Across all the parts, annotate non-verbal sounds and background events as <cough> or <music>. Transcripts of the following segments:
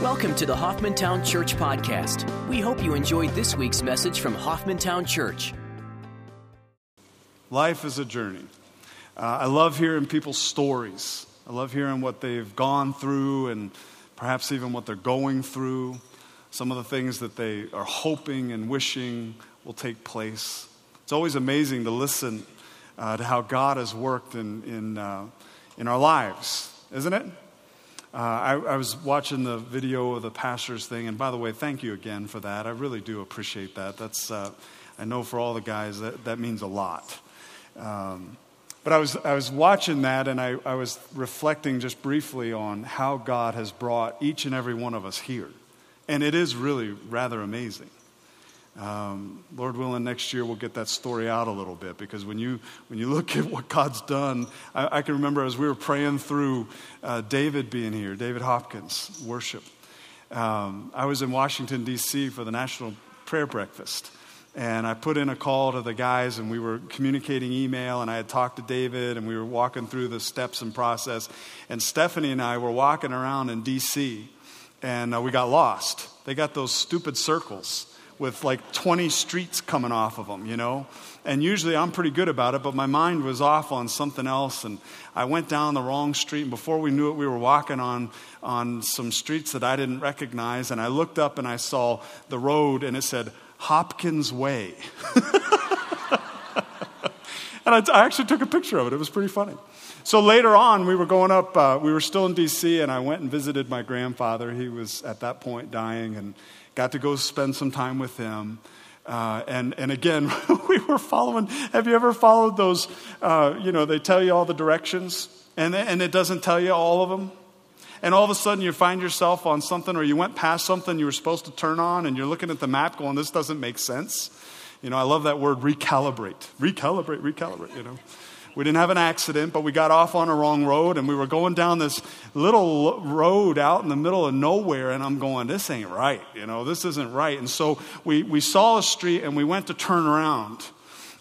Welcome to the Hoffmantown Church Podcast. We hope you enjoyed this week's message from Hoffmantown Church. Life is a journey. Uh, I love hearing people's stories. I love hearing what they've gone through and perhaps even what they're going through, some of the things that they are hoping and wishing will take place. It's always amazing to listen uh, to how God has worked in, in, uh, in our lives, isn't it? Uh, I, I, was watching the video of the pastors thing, and by the way, thank you again for that. I really do appreciate that. That's, uh, I know for all the guys that, that means a lot. Um, but I was, I was watching that, and I, I was reflecting just briefly on how God has brought each and every one of us here. And it is really rather amazing. Um, Lord willing, next year we'll get that story out a little bit because when you, when you look <laughs> at what God's done, I, I can remember as we were praying through uh, David being here, David Hopkins, worship. Um, I was in Washington, D.C. for the National Prayer Breakfast. And I put in a call to the guys, and we were communicating email, and I had talked to David, and we were walking through the steps and process. And Stephanie and I were walking around in D.C., and uh, we got lost. They got those stupid circles with like 20 streets coming off of them, you know? And usually I'm pretty good about it, but my mind was off on something else. And I went down the wrong street. And before we knew it, we were walking on, on some streets that I didn't recognize. And I looked up and I saw the road and it said Hopkins Way. <laughs> and I, I actually took a picture of it. It was pretty funny. So later on, we were going up, uh, we were still in D.C., and I went and visited my grandfather. He was at that point dying, and got to go spend some time with him. Uh, and, and again, <laughs> we were following. Have you ever followed those? Uh, you know, they tell you all the directions, and, and it doesn't tell you all of them. And all of a sudden, you find yourself on something, or you went past something you were supposed to turn on, and you're looking at the map going, This doesn't make sense. You know, I love that word recalibrate. Recalibrate, recalibrate, you know. We didn't have an accident, but we got off on a wrong road and we were going down this little road out in the middle of nowhere. And I'm going, this ain't right. You know, this isn't right. And so we, we saw a street and we went to turn around.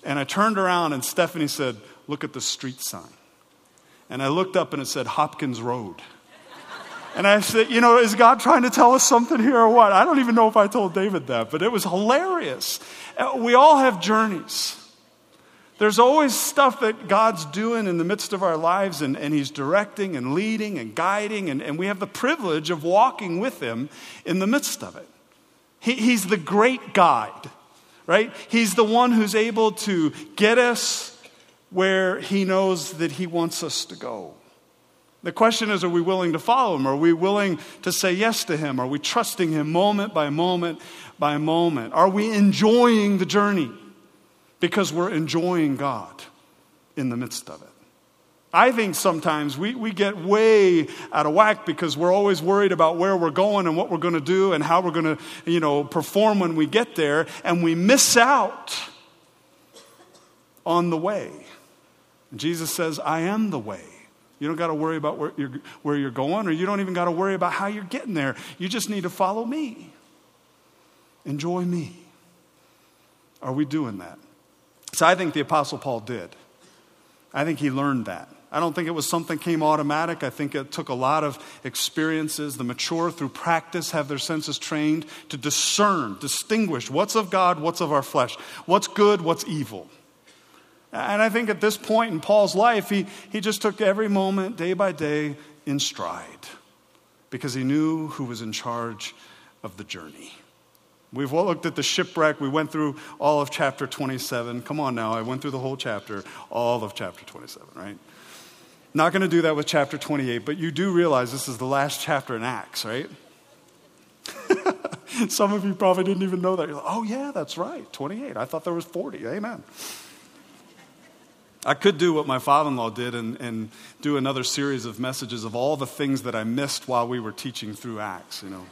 And I turned around and Stephanie said, Look at the street sign. And I looked up and it said Hopkins Road. And I said, You know, is God trying to tell us something here or what? I don't even know if I told David that, but it was hilarious. Uh, we all have journeys. There's always stuff that God's doing in the midst of our lives, and, and He's directing and leading and guiding, and, and we have the privilege of walking with Him in the midst of it. He, he's the great guide, right? He's the one who's able to get us where He knows that He wants us to go. The question is are we willing to follow Him? Are we willing to say yes to Him? Are we trusting Him moment by moment by moment? Are we enjoying the journey? Because we're enjoying God in the midst of it. I think sometimes we, we get way out of whack because we're always worried about where we're going and what we're going to do and how we're going to, you know, perform when we get there, and we miss out on the way. Jesus says, I am the way. You don't got to worry about where you're, where you're going, or you don't even got to worry about how you're getting there. You just need to follow me. Enjoy me. Are we doing that? So I think the Apostle Paul did. I think he learned that. I don't think it was something came automatic. I think it took a lot of experiences. The mature, through practice, have their senses trained to discern, distinguish what's of God, what's of our flesh, what's good, what's evil. And I think at this point in Paul's life, he, he just took every moment, day by day, in stride because he knew who was in charge of the journey. We've looked at the shipwreck. We went through all of chapter 27. Come on now, I went through the whole chapter, all of chapter 27, right? Not going to do that with chapter 28, but you do realize this is the last chapter in Acts, right? <laughs> Some of you probably didn't even know that. You're like, oh, yeah, that's right, 28. I thought there was 40. Amen. I could do what my father in law did and, and do another series of messages of all the things that I missed while we were teaching through Acts, you know.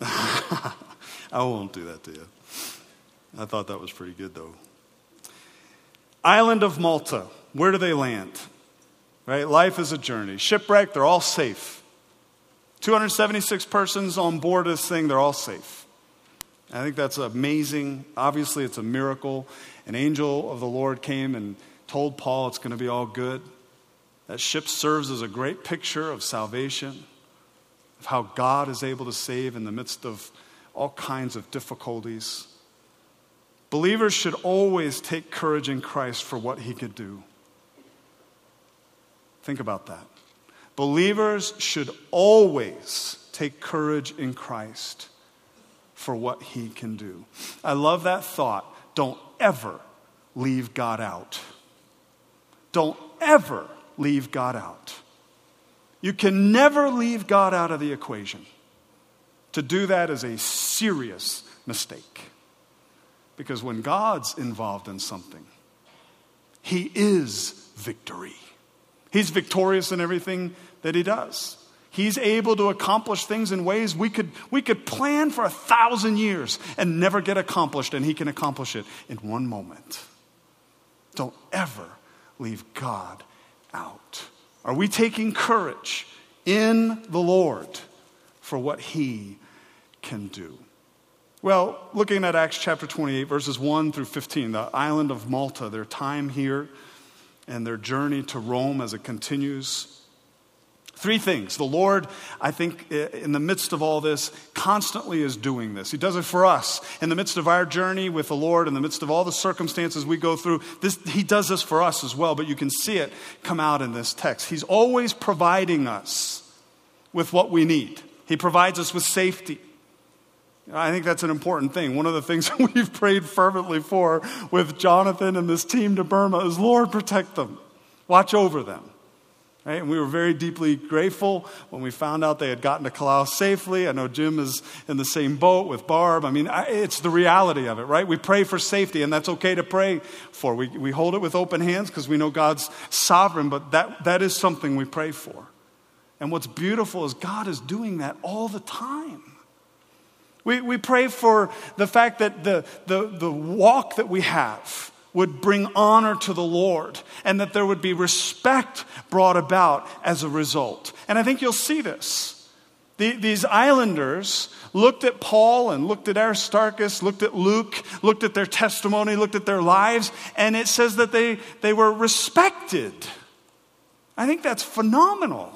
<laughs> I won't do that to you. I thought that was pretty good, though. Island of Malta. Where do they land? Right? Life is a journey. Shipwreck, they're all safe. 276 persons on board this thing, they're all safe. I think that's amazing. Obviously, it's a miracle. An angel of the Lord came and told Paul it's going to be all good. That ship serves as a great picture of salvation of how God is able to save in the midst of all kinds of difficulties. Believers should always take courage in Christ for what he could do. Think about that. Believers should always take courage in Christ for what he can do. I love that thought. Don't ever leave God out. Don't ever leave God out. You can never leave God out of the equation. To do that is a serious mistake. Because when God's involved in something, He is victory. He's victorious in everything that He does. He's able to accomplish things in ways we could, we could plan for a thousand years and never get accomplished, and He can accomplish it in one moment. Don't ever leave God out. Are we taking courage in the Lord for what He can do? Well, looking at Acts chapter 28, verses 1 through 15, the island of Malta, their time here and their journey to Rome as it continues. Three things. The Lord, I think, in the midst of all this, constantly is doing this. He does it for us. In the midst of our journey with the Lord, in the midst of all the circumstances we go through, this, He does this for us as well, but you can see it come out in this text. He's always providing us with what we need, He provides us with safety. I think that's an important thing. One of the things <laughs> we've prayed fervently for with Jonathan and this team to Burma is Lord, protect them, watch over them. Right? And we were very deeply grateful when we found out they had gotten to Callao safely. I know Jim is in the same boat with Barb. I mean, it's the reality of it, right? We pray for safety, and that's okay to pray for. We, we hold it with open hands because we know God's sovereign, but that, that is something we pray for. And what's beautiful is God is doing that all the time. We, we pray for the fact that the, the, the walk that we have, would bring honor to the Lord and that there would be respect brought about as a result. And I think you'll see this. The, these islanders looked at Paul and looked at Aristarchus, looked at Luke, looked at their testimony, looked at their lives, and it says that they, they were respected. I think that's phenomenal.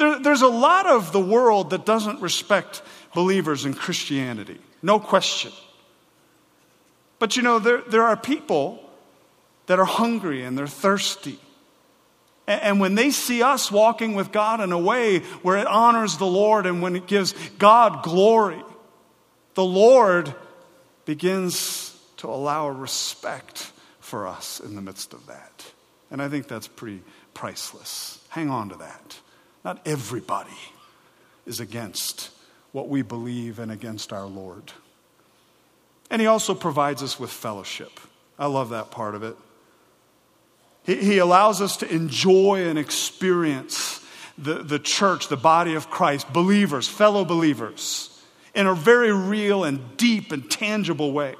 There, there's a lot of the world that doesn't respect believers in Christianity, no question. But you know, there, there are people that are hungry and they're thirsty. And, when they see us walking with God in a way where it honors the Lord and when it gives God glory, the Lord begins to allow respect for us in the midst of that. And I think that's pretty priceless. Hang on to that. Not everybody is against what we believe and against our Lord. And he also provides us with fellowship. I love that part of it. He, he allows us to enjoy and experience the, the church, the body of Christ, believers, fellow believers, in a very real and deep and tangible way.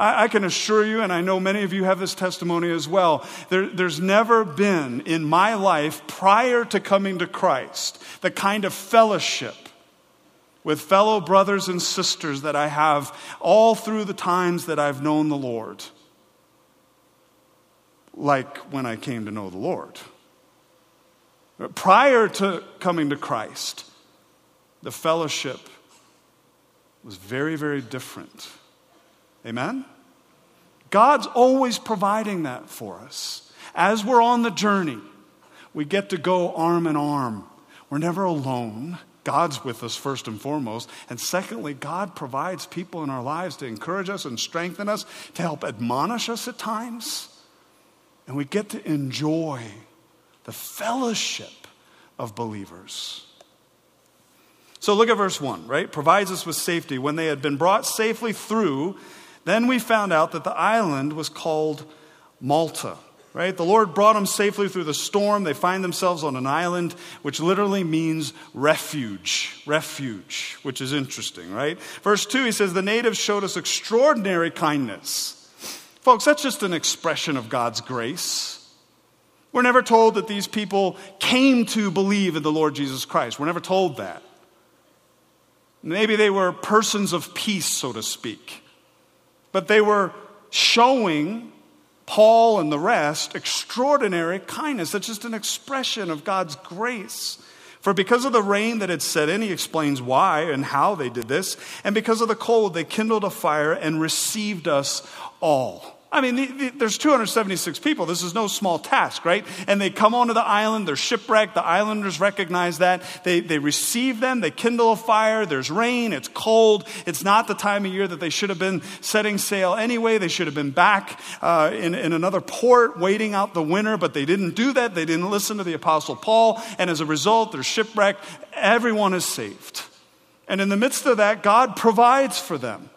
I, I can assure you, and I know many of you have this testimony as well, there, there's never been in my life prior to coming to Christ the kind of fellowship with fellow brothers and sisters that I have all through the times that I've known the Lord, like when I came to know the Lord. Prior to coming to Christ, the fellowship was very, very different. Amen? God's always providing that for us. As we're on the journey, we get to go arm in arm. We're never alone. God's with us first and foremost. And secondly, God provides people in our lives to encourage us and strengthen us, to help admonish us at times. And we get to enjoy the fellowship of believers. So look at verse 1, right? Provides us with safety. When they had been brought safely through, then we found out that the island was called Malta right? The Lord brought them safely through the storm. They find themselves on an island, which literally means refuge. Refuge, which is interesting, right? Verse 2, he says, The natives showed us extraordinary kindness. Folks, that's just an expression of God's grace. We're never told that these people came to believe in the Lord Jesus Christ. We're never told that. Maybe they were persons of peace, so to speak. But they were showing Paul and the rest, extraordinary kindness. That's just an expression of God's grace For because of the rain that had set in, he explains why and how they did this. And because of the cold, they kindled a fire and received us all. I mean, the, the, there's 276 people. This is no small task, right? And they come onto the island. They're shipwrecked. The islanders recognize that. They, they receive them. They kindle a fire. There's rain. It's cold. It's not the time of year that they should have been setting sail anyway. They should have been back uh, in, in another port waiting out the winter, but they didn't do that. They didn't listen to the Apostle Paul. And as a result, they're shipwrecked. Everyone is saved. And in the midst of that, God provides for them.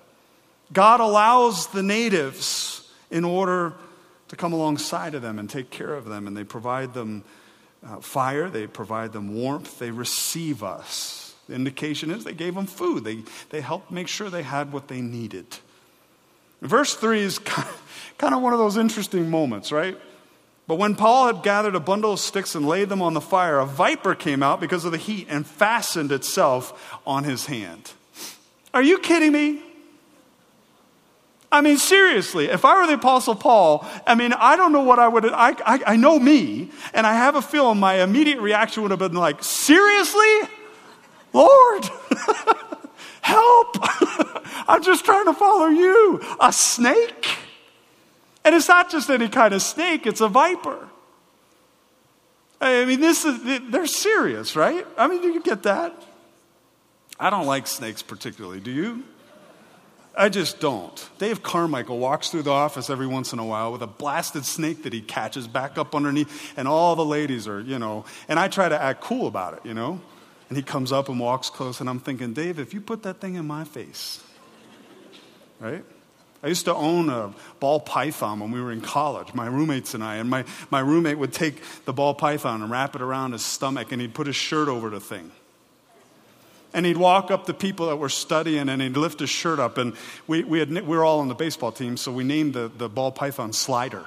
God allows the natives in order to come alongside of them and take care of them. And they provide them uh, fire, they provide them warmth, they receive us. The indication is they gave them food, they, they helped make sure they had what they needed. Verse 3 is <laughs> kind of one of those interesting moments, right? But when Paul had gathered a bundle of sticks and laid them on the fire, a viper came out because of the heat and fastened itself on his hand. Are you kidding me? I mean, seriously, if I were the Apostle Paul, I mean, I don't know what I would, I, I, I know me, and I have a feeling my immediate reaction would have been like, seriously? Lord, <laughs> help! <laughs> I'm just trying to follow you. A snake? And it's not just any kind of snake, it's a viper. I mean, this is, they're serious, right? I mean, do you get that? I don't like snakes particularly. Do you? I just don't. Dave Carmichael walks through the office every once in a while with a blasted snake that he catches back up underneath, and all the ladies are, you know, and I try to act cool about it, you know. And he comes up and walks close, and I'm thinking, Dave, if you put that thing in my face, right? I used to own a ball python when we were in college, my roommates and I. And my, my roommate would take the ball python and wrap it around his stomach, and he'd put his shirt over the thing and he'd walk up to people that were studying and he'd lift his shirt up. And we, we, had, we were all on the baseball team, so we named the, the ball python Slider.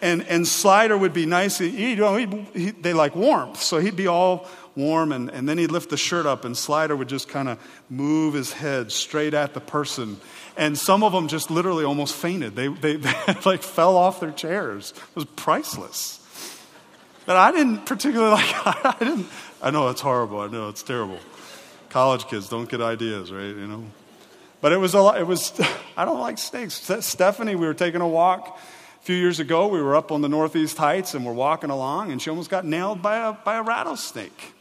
And, and Slider would be nice. He, you know, he, they like warmth, so he'd be all warm, and, and then he'd lift the shirt up, and Slider would just kind of move his head straight at the person. And some of them just literally almost fainted. They, they, <laughs> they like fell off their chairs. It was priceless. But I didn't particularly <laughs> like, I didn't, I know it's horrible. I know it's terrible. College kids don't get ideas, right? You know. But it was a lot. It was. <laughs> I don't like snakes. Stephanie, we were taking a walk a few years ago. We were up on the Northeast Heights and we're walking along, and she almost got nailed by a by a rattlesnake.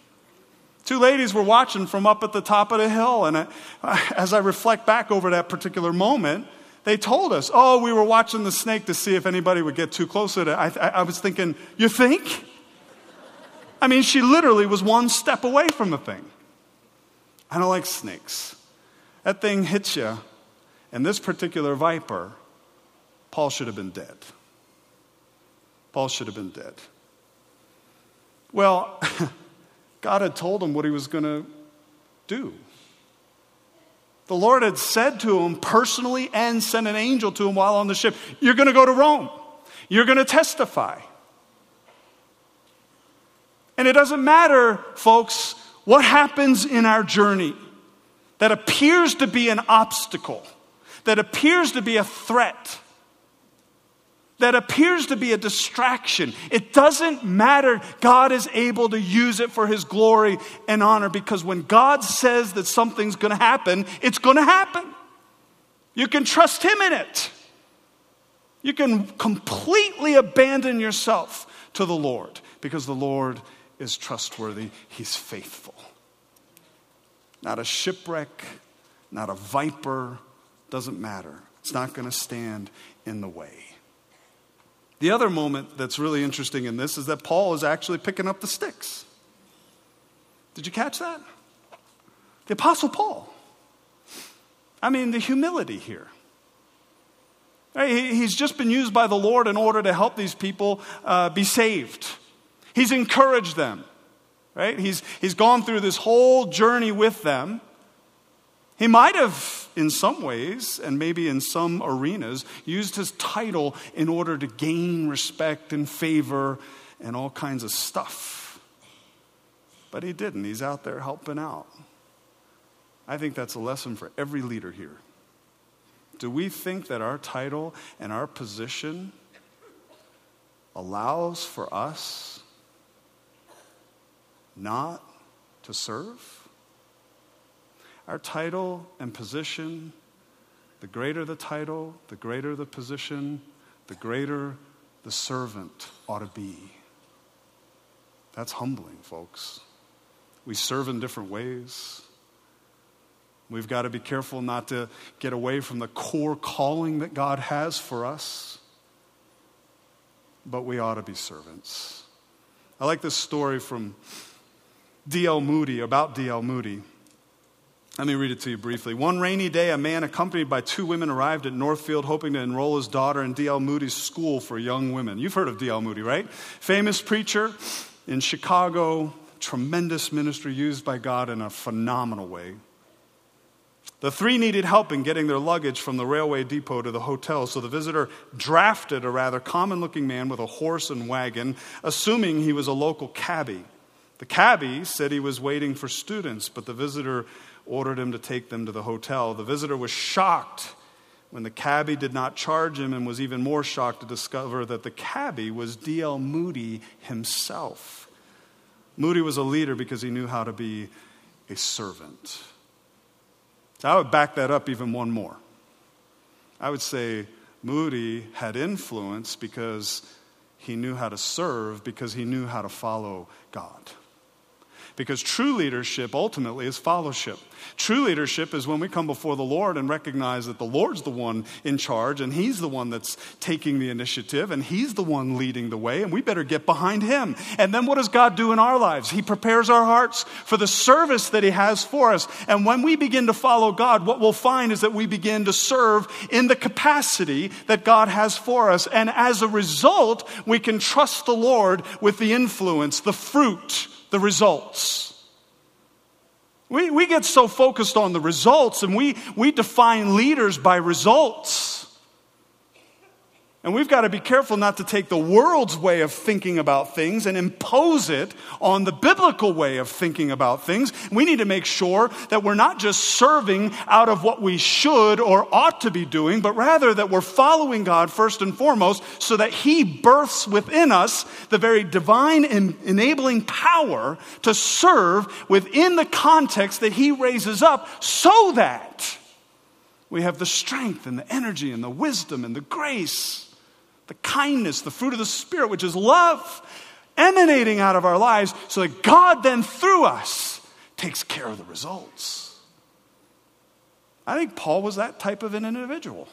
Two ladies were watching from up at the top of the hill, and I, <laughs> as I reflect back over that particular moment, they told us, "Oh, we were watching the snake to see if anybody would get too close to it." I, I, I was thinking, "You think?" I mean, she literally was one step away from the thing. I don't like snakes. That thing hits you, and this particular viper, Paul should have been dead. Paul should have been dead. Well, <laughs> God had told him what he was going to do. The Lord had said to him personally and sent an angel to him while on the ship, You're going to go to Rome. You're going to testify. And it doesn't matter, folks, what happens in our journey that appears to be an obstacle, that appears to be a threat, that appears to be a distraction. It doesn't matter. God is able to use it for His glory and honor because when God says that something's going to happen, it's going to happen. You can trust Him in it. You can completely abandon yourself to the Lord because the Lord is trustworthy, he's faithful. Not a shipwreck, not a viper, doesn't matter. It's not going to stand in the way. The other moment that's really interesting in this is that Paul is actually picking up the sticks. Did you catch that? The Apostle Paul. I mean, the humility here. He's just been used by the Lord in order to help these people uh, be saved. He's encouraged them, right? He's, he's gone through this whole journey with them. He might have, in some ways, and maybe in some arenas, used his title in order to gain respect and favor and all kinds of stuff. But he didn't. He's out there helping out. I think that's a lesson for every leader here. Do we think that our title and our position allows for us not to serve? Our title and position, the greater the title, the greater the position, the greater the servant ought to be. That's humbling, folks. We serve in different ways. We've got to be careful not to get away from the core calling that God has for us. But we ought to be servants. I like this story from D.L. Moody, about D.L. Moody. Let me read it to you briefly. One rainy day, a man accompanied by two women arrived at Northfield hoping to enroll his daughter in D.L. Moody's school for young women. You've heard of D.L. Moody, right? Famous preacher in Chicago, tremendous ministry used by God in a phenomenal way. The three needed help in getting their luggage from the railway depot to the hotel, so the visitor drafted a rather common looking man with a horse and wagon, assuming he was a local cabbie. The cabbie said he was waiting for students, but the visitor ordered him to take them to the hotel. The visitor was shocked when the cabbie did not charge him and was even more shocked to discover that the cabbie was D.L. Moody himself. Moody was a leader because he knew how to be a servant. So I would back that up even one more. I would say Moody had influence because he knew how to serve, because he knew how to follow God. Because true leadership ultimately is fellowship. True leadership is when we come before the Lord and recognize that the Lord's the one in charge and He's the one that's taking the initiative and He's the one leading the way, and we better get behind Him. And then what does God do in our lives? He prepares our hearts for the service that He has for us. And when we begin to follow God, what we'll find is that we begin to serve in the capacity that God has for us. And as a result, we can trust the Lord with the influence, the fruit the results. We, we get so focused on the results and we, we define leaders by results. And we've got to be careful not to take the world's way of thinking about things and impose it on the biblical way of thinking about things. We need to make sure that we're not just serving out of what we should or ought to be doing, but rather that we're following God first and foremost so that He births within us the very divine enabling power to serve within the context that He raises up so that we have the strength and the energy and the wisdom and the grace the kindness, the fruit of the Spirit, which is love, emanating out of our lives, so that God then through us takes care of the results. I think Paul was that type of an individual.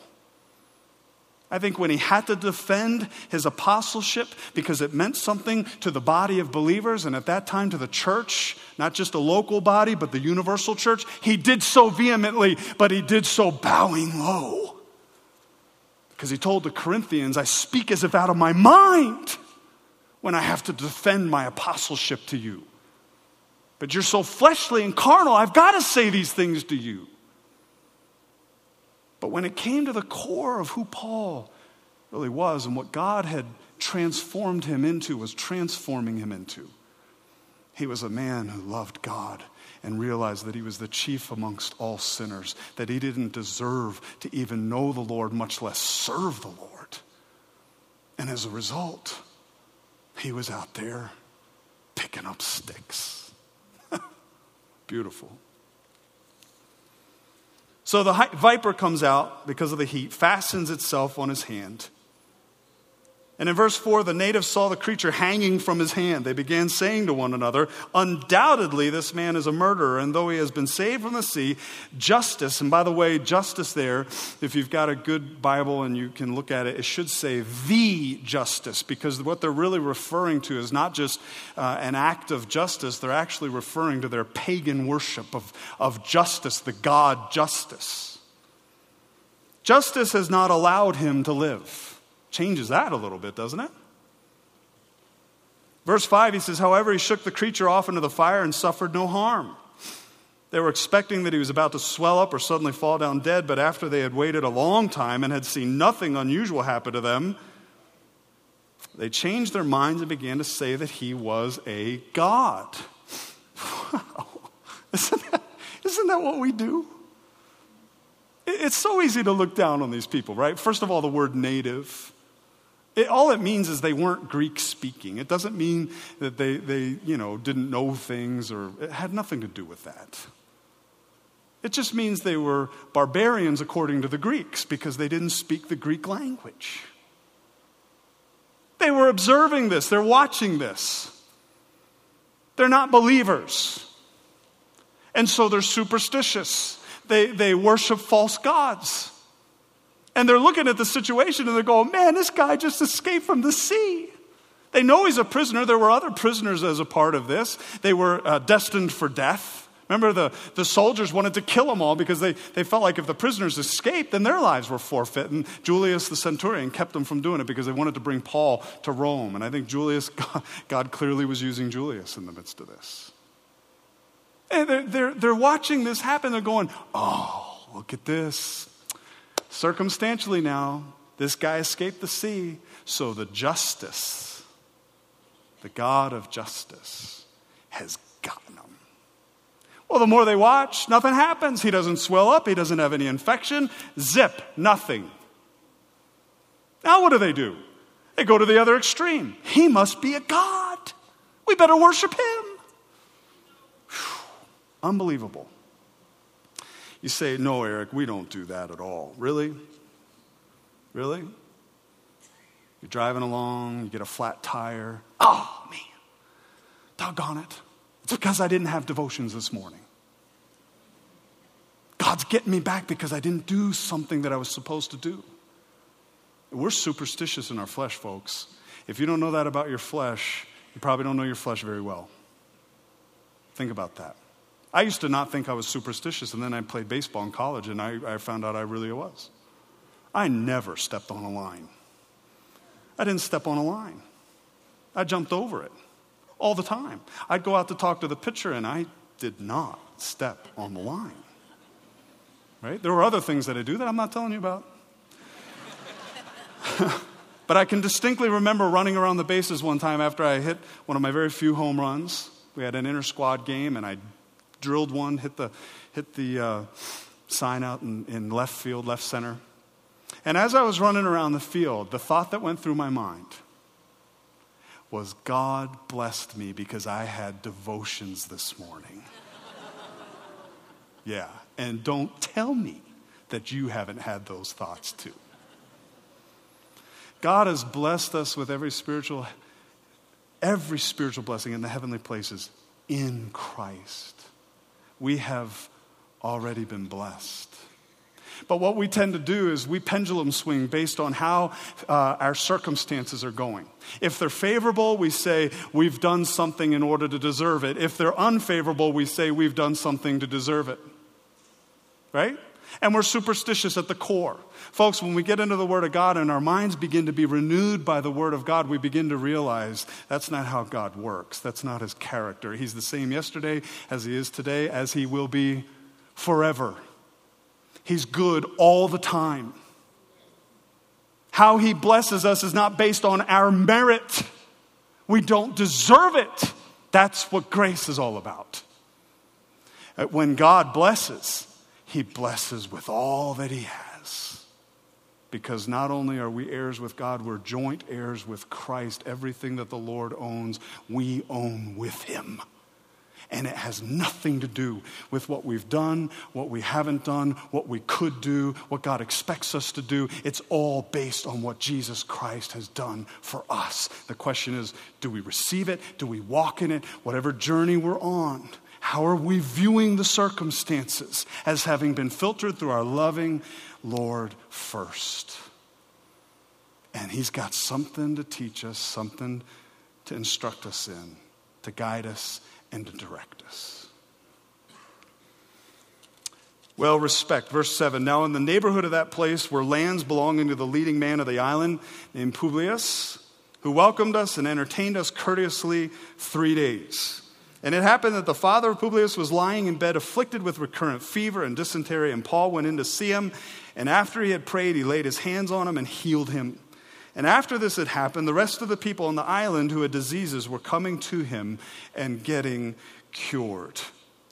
I think when he had to defend his apostleship because it meant something to the body of believers and at that time to the church, not just a local body, but the universal church, he did so vehemently, but he did so bowing low. Because he told the Corinthians, I speak as if out of my mind when I have to defend my apostleship to you. But you're so fleshly and carnal, I've got to say these things to you. But when it came to the core of who Paul really was and what God had transformed him into, was transforming him into, he was a man who loved God and realized that he was the chief amongst all sinners, that he didn't deserve to even know the Lord, much less serve the Lord. And as a result, he was out there picking up sticks. <laughs> Beautiful. So the viper comes out because of the heat, fastens itself on his hand. And in verse 4, the natives saw the creature hanging from his hand. They began saying to one another, Undoubtedly, this man is a murderer, and though he has been saved from the sea, justice, and by the way, justice there, if you've got a good Bible and you can look at it, it should say the justice, because what they're really referring to is not just uh, an act of justice, they're actually referring to their pagan worship of, of justice, the God justice. Justice has not allowed him to live changes that a little bit, doesn't it? Verse 5, he says, However, he shook the creature off into the fire and suffered no harm. They were expecting that he was about to swell up or suddenly fall down dead, but after they had waited a long time and had seen nothing unusual happen to them, they changed their minds and began to say that he was a god. <laughs> Wow. Isn't that, isn't that what we do? It's so easy to look down on these people, right? First of all, the word native. It, all it means is they weren't Greek speaking. It doesn't mean that they, they, you know, didn't know things or it had nothing to do with that. It just means they were barbarians according to the Greeks because they didn't speak the Greek language. They were observing this, they're watching this. They're not believers. And so they're superstitious. They, they worship false gods. And they're looking at the situation and they're going, man, this guy just escaped from the sea. They know he's a prisoner. There were other prisoners as a part of this. They were uh, destined for death. Remember, the, the soldiers wanted to kill them all because they, they felt like if the prisoners escaped, then their lives were forfeit. And Julius the centurion kept them from doing it because they wanted to bring Paul to Rome. And I think Julius, <laughs> God, God clearly was using Julius in the midst of this. And they're, they're, they're watching this happen. They're going, oh, look at this. Circumstantially now, this guy escaped the sea. So the justice, the God of justice, has gotten him. Well, the more they watch, nothing happens. He doesn't swell up, he doesn't have any infection. Zip, nothing. Now, what do they do? They go to the other extreme. He must be a God. We better worship him. Whew. Unbelievable. You say, No, Eric, we don't do that at all. Really? Really? You're driving along, you get a flat tire. Oh, man. Doggone it. It's because I didn't have devotions this morning. God's getting me back because I didn't do something that I was supposed to do. We're superstitious in our flesh, folks. If you don't know that about your flesh, you probably don't know your flesh very well. Think about that. I used to not think I was superstitious, and then I played baseball in college, and I, I found out I really was. I never stepped on a line. I didn't step on a line. I jumped over it all the time. I'd go out to talk to the pitcher, and I did not step on the line. Right? There were other things that I do that I'm not telling you about. <laughs> but I can distinctly remember running around the bases one time after I hit one of my very few home runs. We had an inter squad game, and I drilled one, hit the, hit the uh, sign out in, in left field, left center. And as I was running around the field, the thought that went through my mind was God blessed me because I had devotions this morning. <laughs> yeah, and don't tell me that you haven't had those thoughts too. God has blessed us with every spiritual every spiritual blessing in the heavenly places in Christ. We have already been blessed. But what we tend to do is we pendulum swing based on how uh, our circumstances are going. If they're favorable, we say we've done something in order to deserve it. If they're unfavorable, we say we've done something to deserve it. Right? And we're superstitious at the core. Folks, when we get into the Word of God and our minds begin to be renewed by the Word of God, we begin to realize that's not how God works. That's not His character. He's the same yesterday as He is today, as He will be forever. He's good all the time. How He blesses us is not based on our merit. We don't deserve it. That's what grace is all about. When God blesses, He blesses with all that He has. Because not only are we heirs with God, we're joint heirs with Christ. Everything that the Lord owns, we own with Him. And it has nothing to do with what we've done, what we haven't done, what we could do, what God expects us to do. It's all based on what Jesus Christ has done for us. The question is do we receive it? Do we walk in it? Whatever journey we're on, how are we viewing the circumstances as having been filtered through our loving Lord first? And He's got something to teach us, something to instruct us in, to guide us and to direct us. Well, respect. Verse 7. Now, in the neighborhood of that place were lands belonging to the leading man of the island named Publius, who welcomed us and entertained us courteously three days. And it happened that the father of Publius was lying in bed, afflicted with recurrent fever and dysentery, and Paul went in to see him. And after he had prayed, he laid his hands on him and healed him. And after this had happened, the rest of the people on the island who had diseases were coming to him and getting cured.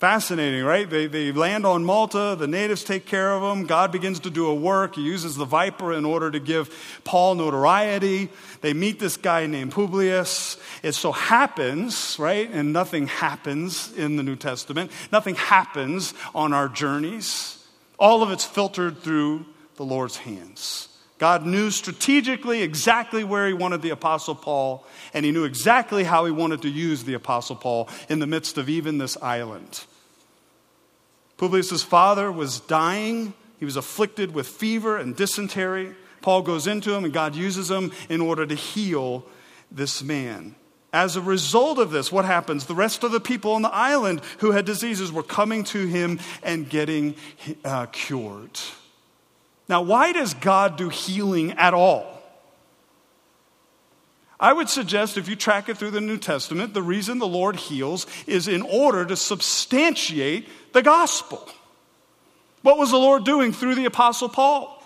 Fascinating, right? They, they land on Malta, the natives take care of them. God begins to do a work. He uses the viper in order to give Paul notoriety. They meet this guy named Publius. It so happens, right? And nothing happens in the New Testament, nothing happens on our journeys. All of it's filtered through the Lord's hands. God knew strategically exactly where he wanted the Apostle Paul, and he knew exactly how he wanted to use the Apostle Paul in the midst of even this island. Publius' father was dying. He was afflicted with fever and dysentery. Paul goes into him, and God uses him in order to heal this man. As a result of this, what happens? The rest of the people on the island who had diseases were coming to him and getting uh, cured. Now, why does God do healing at all? I would suggest if you track it through the New Testament, the reason the Lord heals is in order to substantiate the gospel. What was the Lord doing through the Apostle Paul?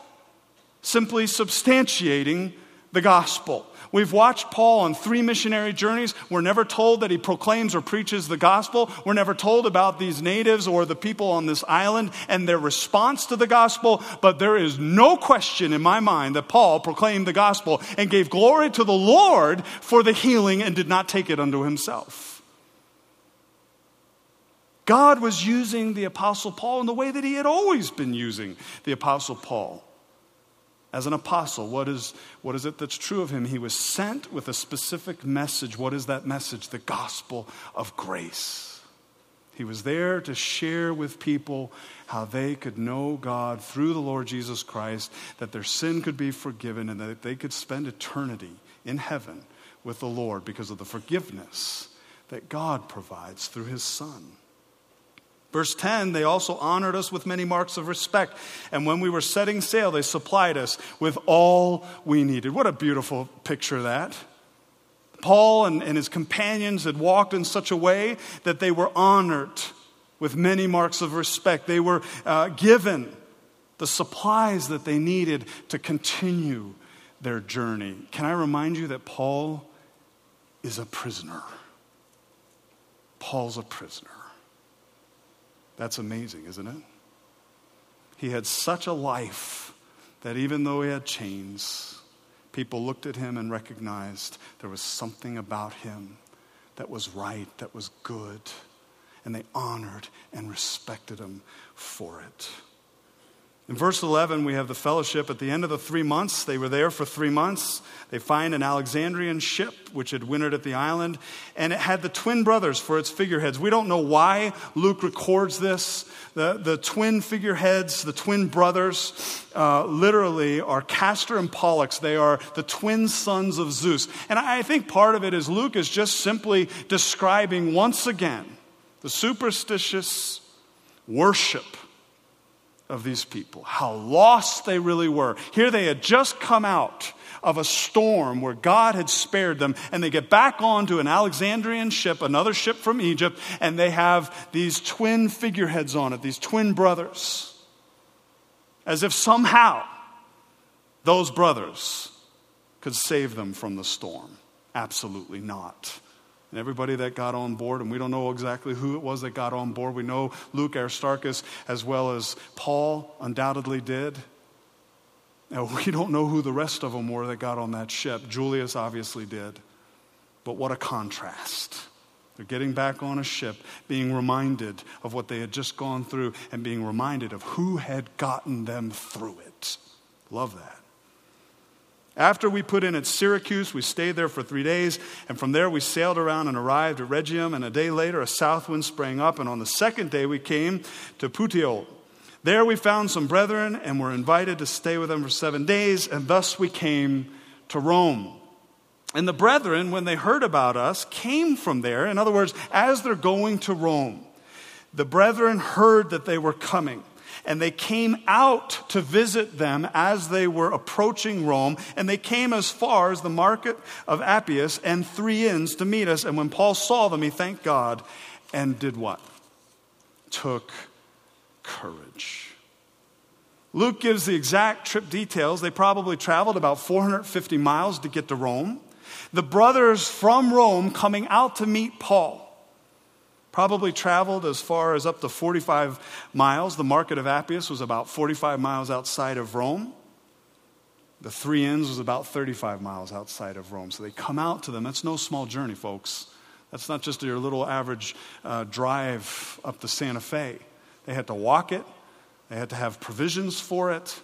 Simply substantiating the gospel. We've watched Paul on three missionary journeys. We're never told that he proclaims or preaches the gospel. We're never told about these natives or the people on this island and their response to the gospel. But there is no question in my mind that Paul proclaimed the gospel and gave glory to the Lord for the healing and did not take it unto himself. God was using the Apostle Paul in the way that he had always been using the Apostle Paul. As an apostle, what is, what is it that's true of him? He was sent with a specific message. What is that message? The gospel of grace. He was there to share with people how they could know God through the Lord Jesus Christ, that their sin could be forgiven, and that they could spend eternity in heaven with the Lord because of the forgiveness that God provides through his Son. Verse 10, they also honored us with many marks of respect. And when we were setting sail, they supplied us with all we needed. What a beautiful picture that. Paul and, and his companions had walked in such a way that they were honored with many marks of respect. They were uh, given the supplies that they needed to continue their journey. Can I remind you that Paul is a prisoner? Paul's a prisoner. That's amazing, isn't it? He had such a life that even though he had chains, people looked at him and recognized there was something about him that was right, that was good, and they honored and respected him for it. In verse 11, we have the fellowship. At the end of the three months, they were there for three months. They find an Alexandrian ship which had wintered at the island, and it had the twin brothers for its figureheads. We don't know why Luke records this. The, the twin figureheads, the twin brothers, uh, literally are Castor and Pollux. They are the twin sons of Zeus. And I think part of it is Luke is just simply describing once again the superstitious worship of these people, how lost they really were. Here they had just come out of a storm where God had spared them, and they get back onto an Alexandrian ship, another ship from Egypt, and they have these twin figureheads on it, these twin brothers. As if somehow those brothers could save them from the storm. Absolutely not and everybody that got on board, and we don't know exactly who it was that got on board. We know Luke Aristarchus as well as Paul undoubtedly did. Now, <laughs> we don't know who the rest of them were that got on that ship. Julius obviously did. But what a contrast. They're getting back on a ship, being reminded of what they had just gone through, and being reminded of who had gotten them through it. Love that. After we put in at Syracuse, we stayed there for three days, and from there we sailed around and arrived at Rhegium. And a day later, a south wind sprang up, and on the second day we came to Puteoli. There we found some brethren and were invited to stay with them for seven days, and thus we came to Rome. And the brethren, when they heard about us, came from there. In other words, as they're going to Rome, the brethren heard that they were coming and they came out to visit them as they were approaching Rome, and they came as far as the market of Appius and three inns to meet us. And when Paul saw them, he thanked God and did what? Took courage. Luke gives the exact trip details. They probably traveled about 450 miles to get to Rome. The brothers from Rome coming out to meet Paul Probably traveled as far as up to 45 miles. The market of Appius was about 45 miles outside of Rome. The Three Inns was about 35 miles outside of Rome. So they come out to them. That's no small journey, folks. That's not just your little average uh, drive up to Santa Fe. They had to walk it, they had to have provisions for it.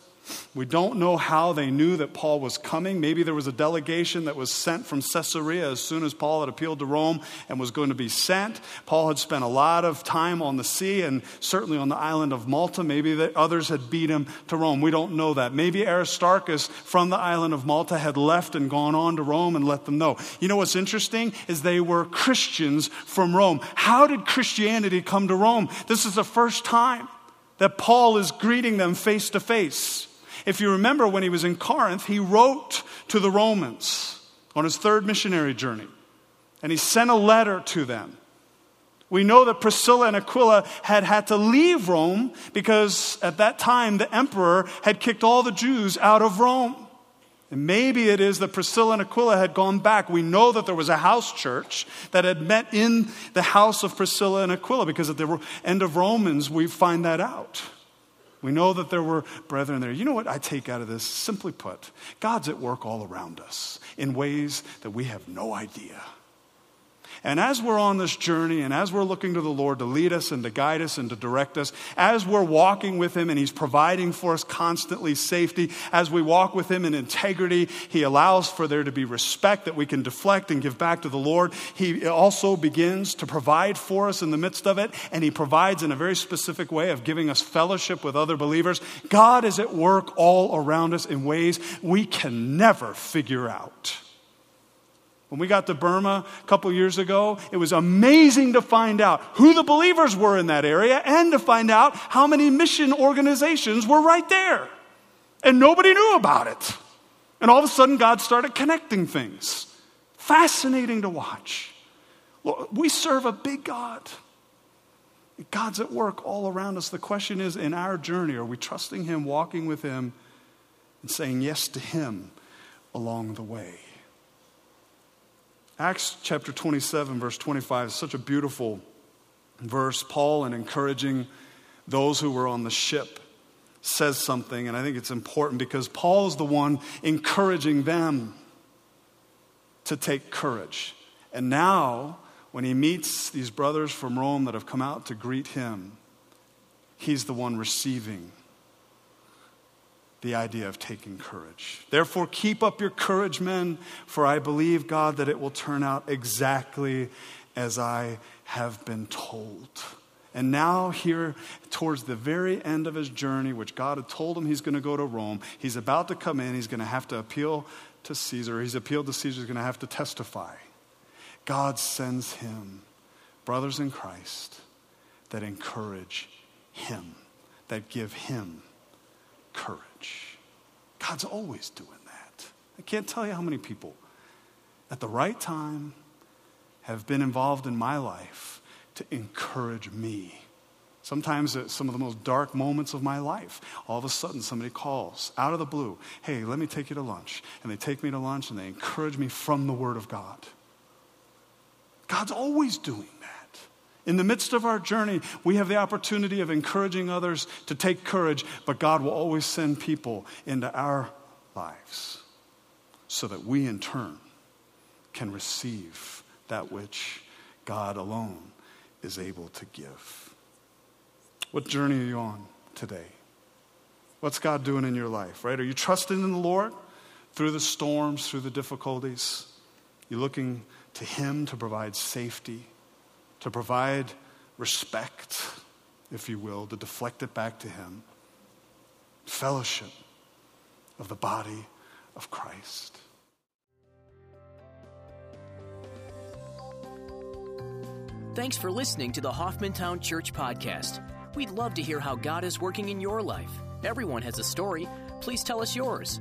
We don't know how they knew that Paul was coming. Maybe there was a delegation that was sent from Caesarea as soon as Paul had appealed to Rome and was going to be sent. Paul had spent a lot of time on the sea and certainly on the island of Malta. Maybe the others had beat him to Rome. We don't know that. Maybe Aristarchus from the island of Malta had left and gone on to Rome and let them know. You know what's interesting is they were Christians from Rome. How did Christianity come to Rome? This is the first time that Paul is greeting them face to face. If you remember when he was in Corinth, he wrote to the Romans on his third missionary journey, and he sent a letter to them. We know that Priscilla and Aquila had had to leave Rome because at that time the emperor had kicked all the Jews out of Rome. And maybe it is that Priscilla and Aquila had gone back. We know that there was a house church that had met in the house of Priscilla and Aquila because at the end of Romans we find that out. We know that there were brethren there. You know what I take out of this? Simply put, God's at work all around us in ways that we have no idea. And as we're on this journey and as we're looking to the Lord to lead us and to guide us and to direct us, as we're walking with Him and He's providing for us constantly safety, as we walk with Him in integrity, He allows for there to be respect that we can deflect and give back to the Lord. He also begins to provide for us in the midst of it, and He provides in a very specific way of giving us fellowship with other believers. God is at work all around us in ways we can never figure out. When we got to Burma a couple years ago, it was amazing to find out who the believers were in that area and to find out how many mission organizations were right there. And nobody knew about it. And all of a sudden, God started connecting things. Fascinating to watch. We serve a big God. God's at work all around us. The question is in our journey, are we trusting Him, walking with Him, and saying yes to Him along the way? Acts chapter 27, verse 25 is such a beautiful verse. Paul, in encouraging those who were on the ship, says something, and I think it's important because Paul is the one encouraging them to take courage. And now, when he meets these brothers from Rome that have come out to greet him, he's the one receiving the idea of taking courage. Therefore, keep up your courage, men, for I believe, God, that it will turn out exactly as I have been told. And now, here towards the very end of his journey, which God had told him he's going to go to Rome, he's about to come in, he's going to have to appeal to Caesar. He's appealed to Caesar, he's going to have to testify. God sends him brothers in Christ that encourage him, that give him courage. God's always doing that. I can't tell you how many people at the right time have been involved in my life to encourage me. Sometimes at some of the most dark moments of my life, all of a sudden somebody calls out of the blue, hey, let me take you to lunch. And they take me to lunch and they encourage me from the Word of God. God's always doing. In the midst of our journey, we have the opportunity of encouraging others to take courage, but God will always send people into our lives so that we in turn can receive that which God alone is able to give. What journey are you on today? What's God doing in your life, right? Are you trusting in the Lord through the storms, through the difficulties? You're looking to Him to provide safety? To provide respect, if you will, to deflect it back to Him. Fellowship of the body of Christ. Thanks for listening to the Hoffmantown Church Podcast. We'd love to hear how God is working in your life. Everyone has a story. Please tell us yours.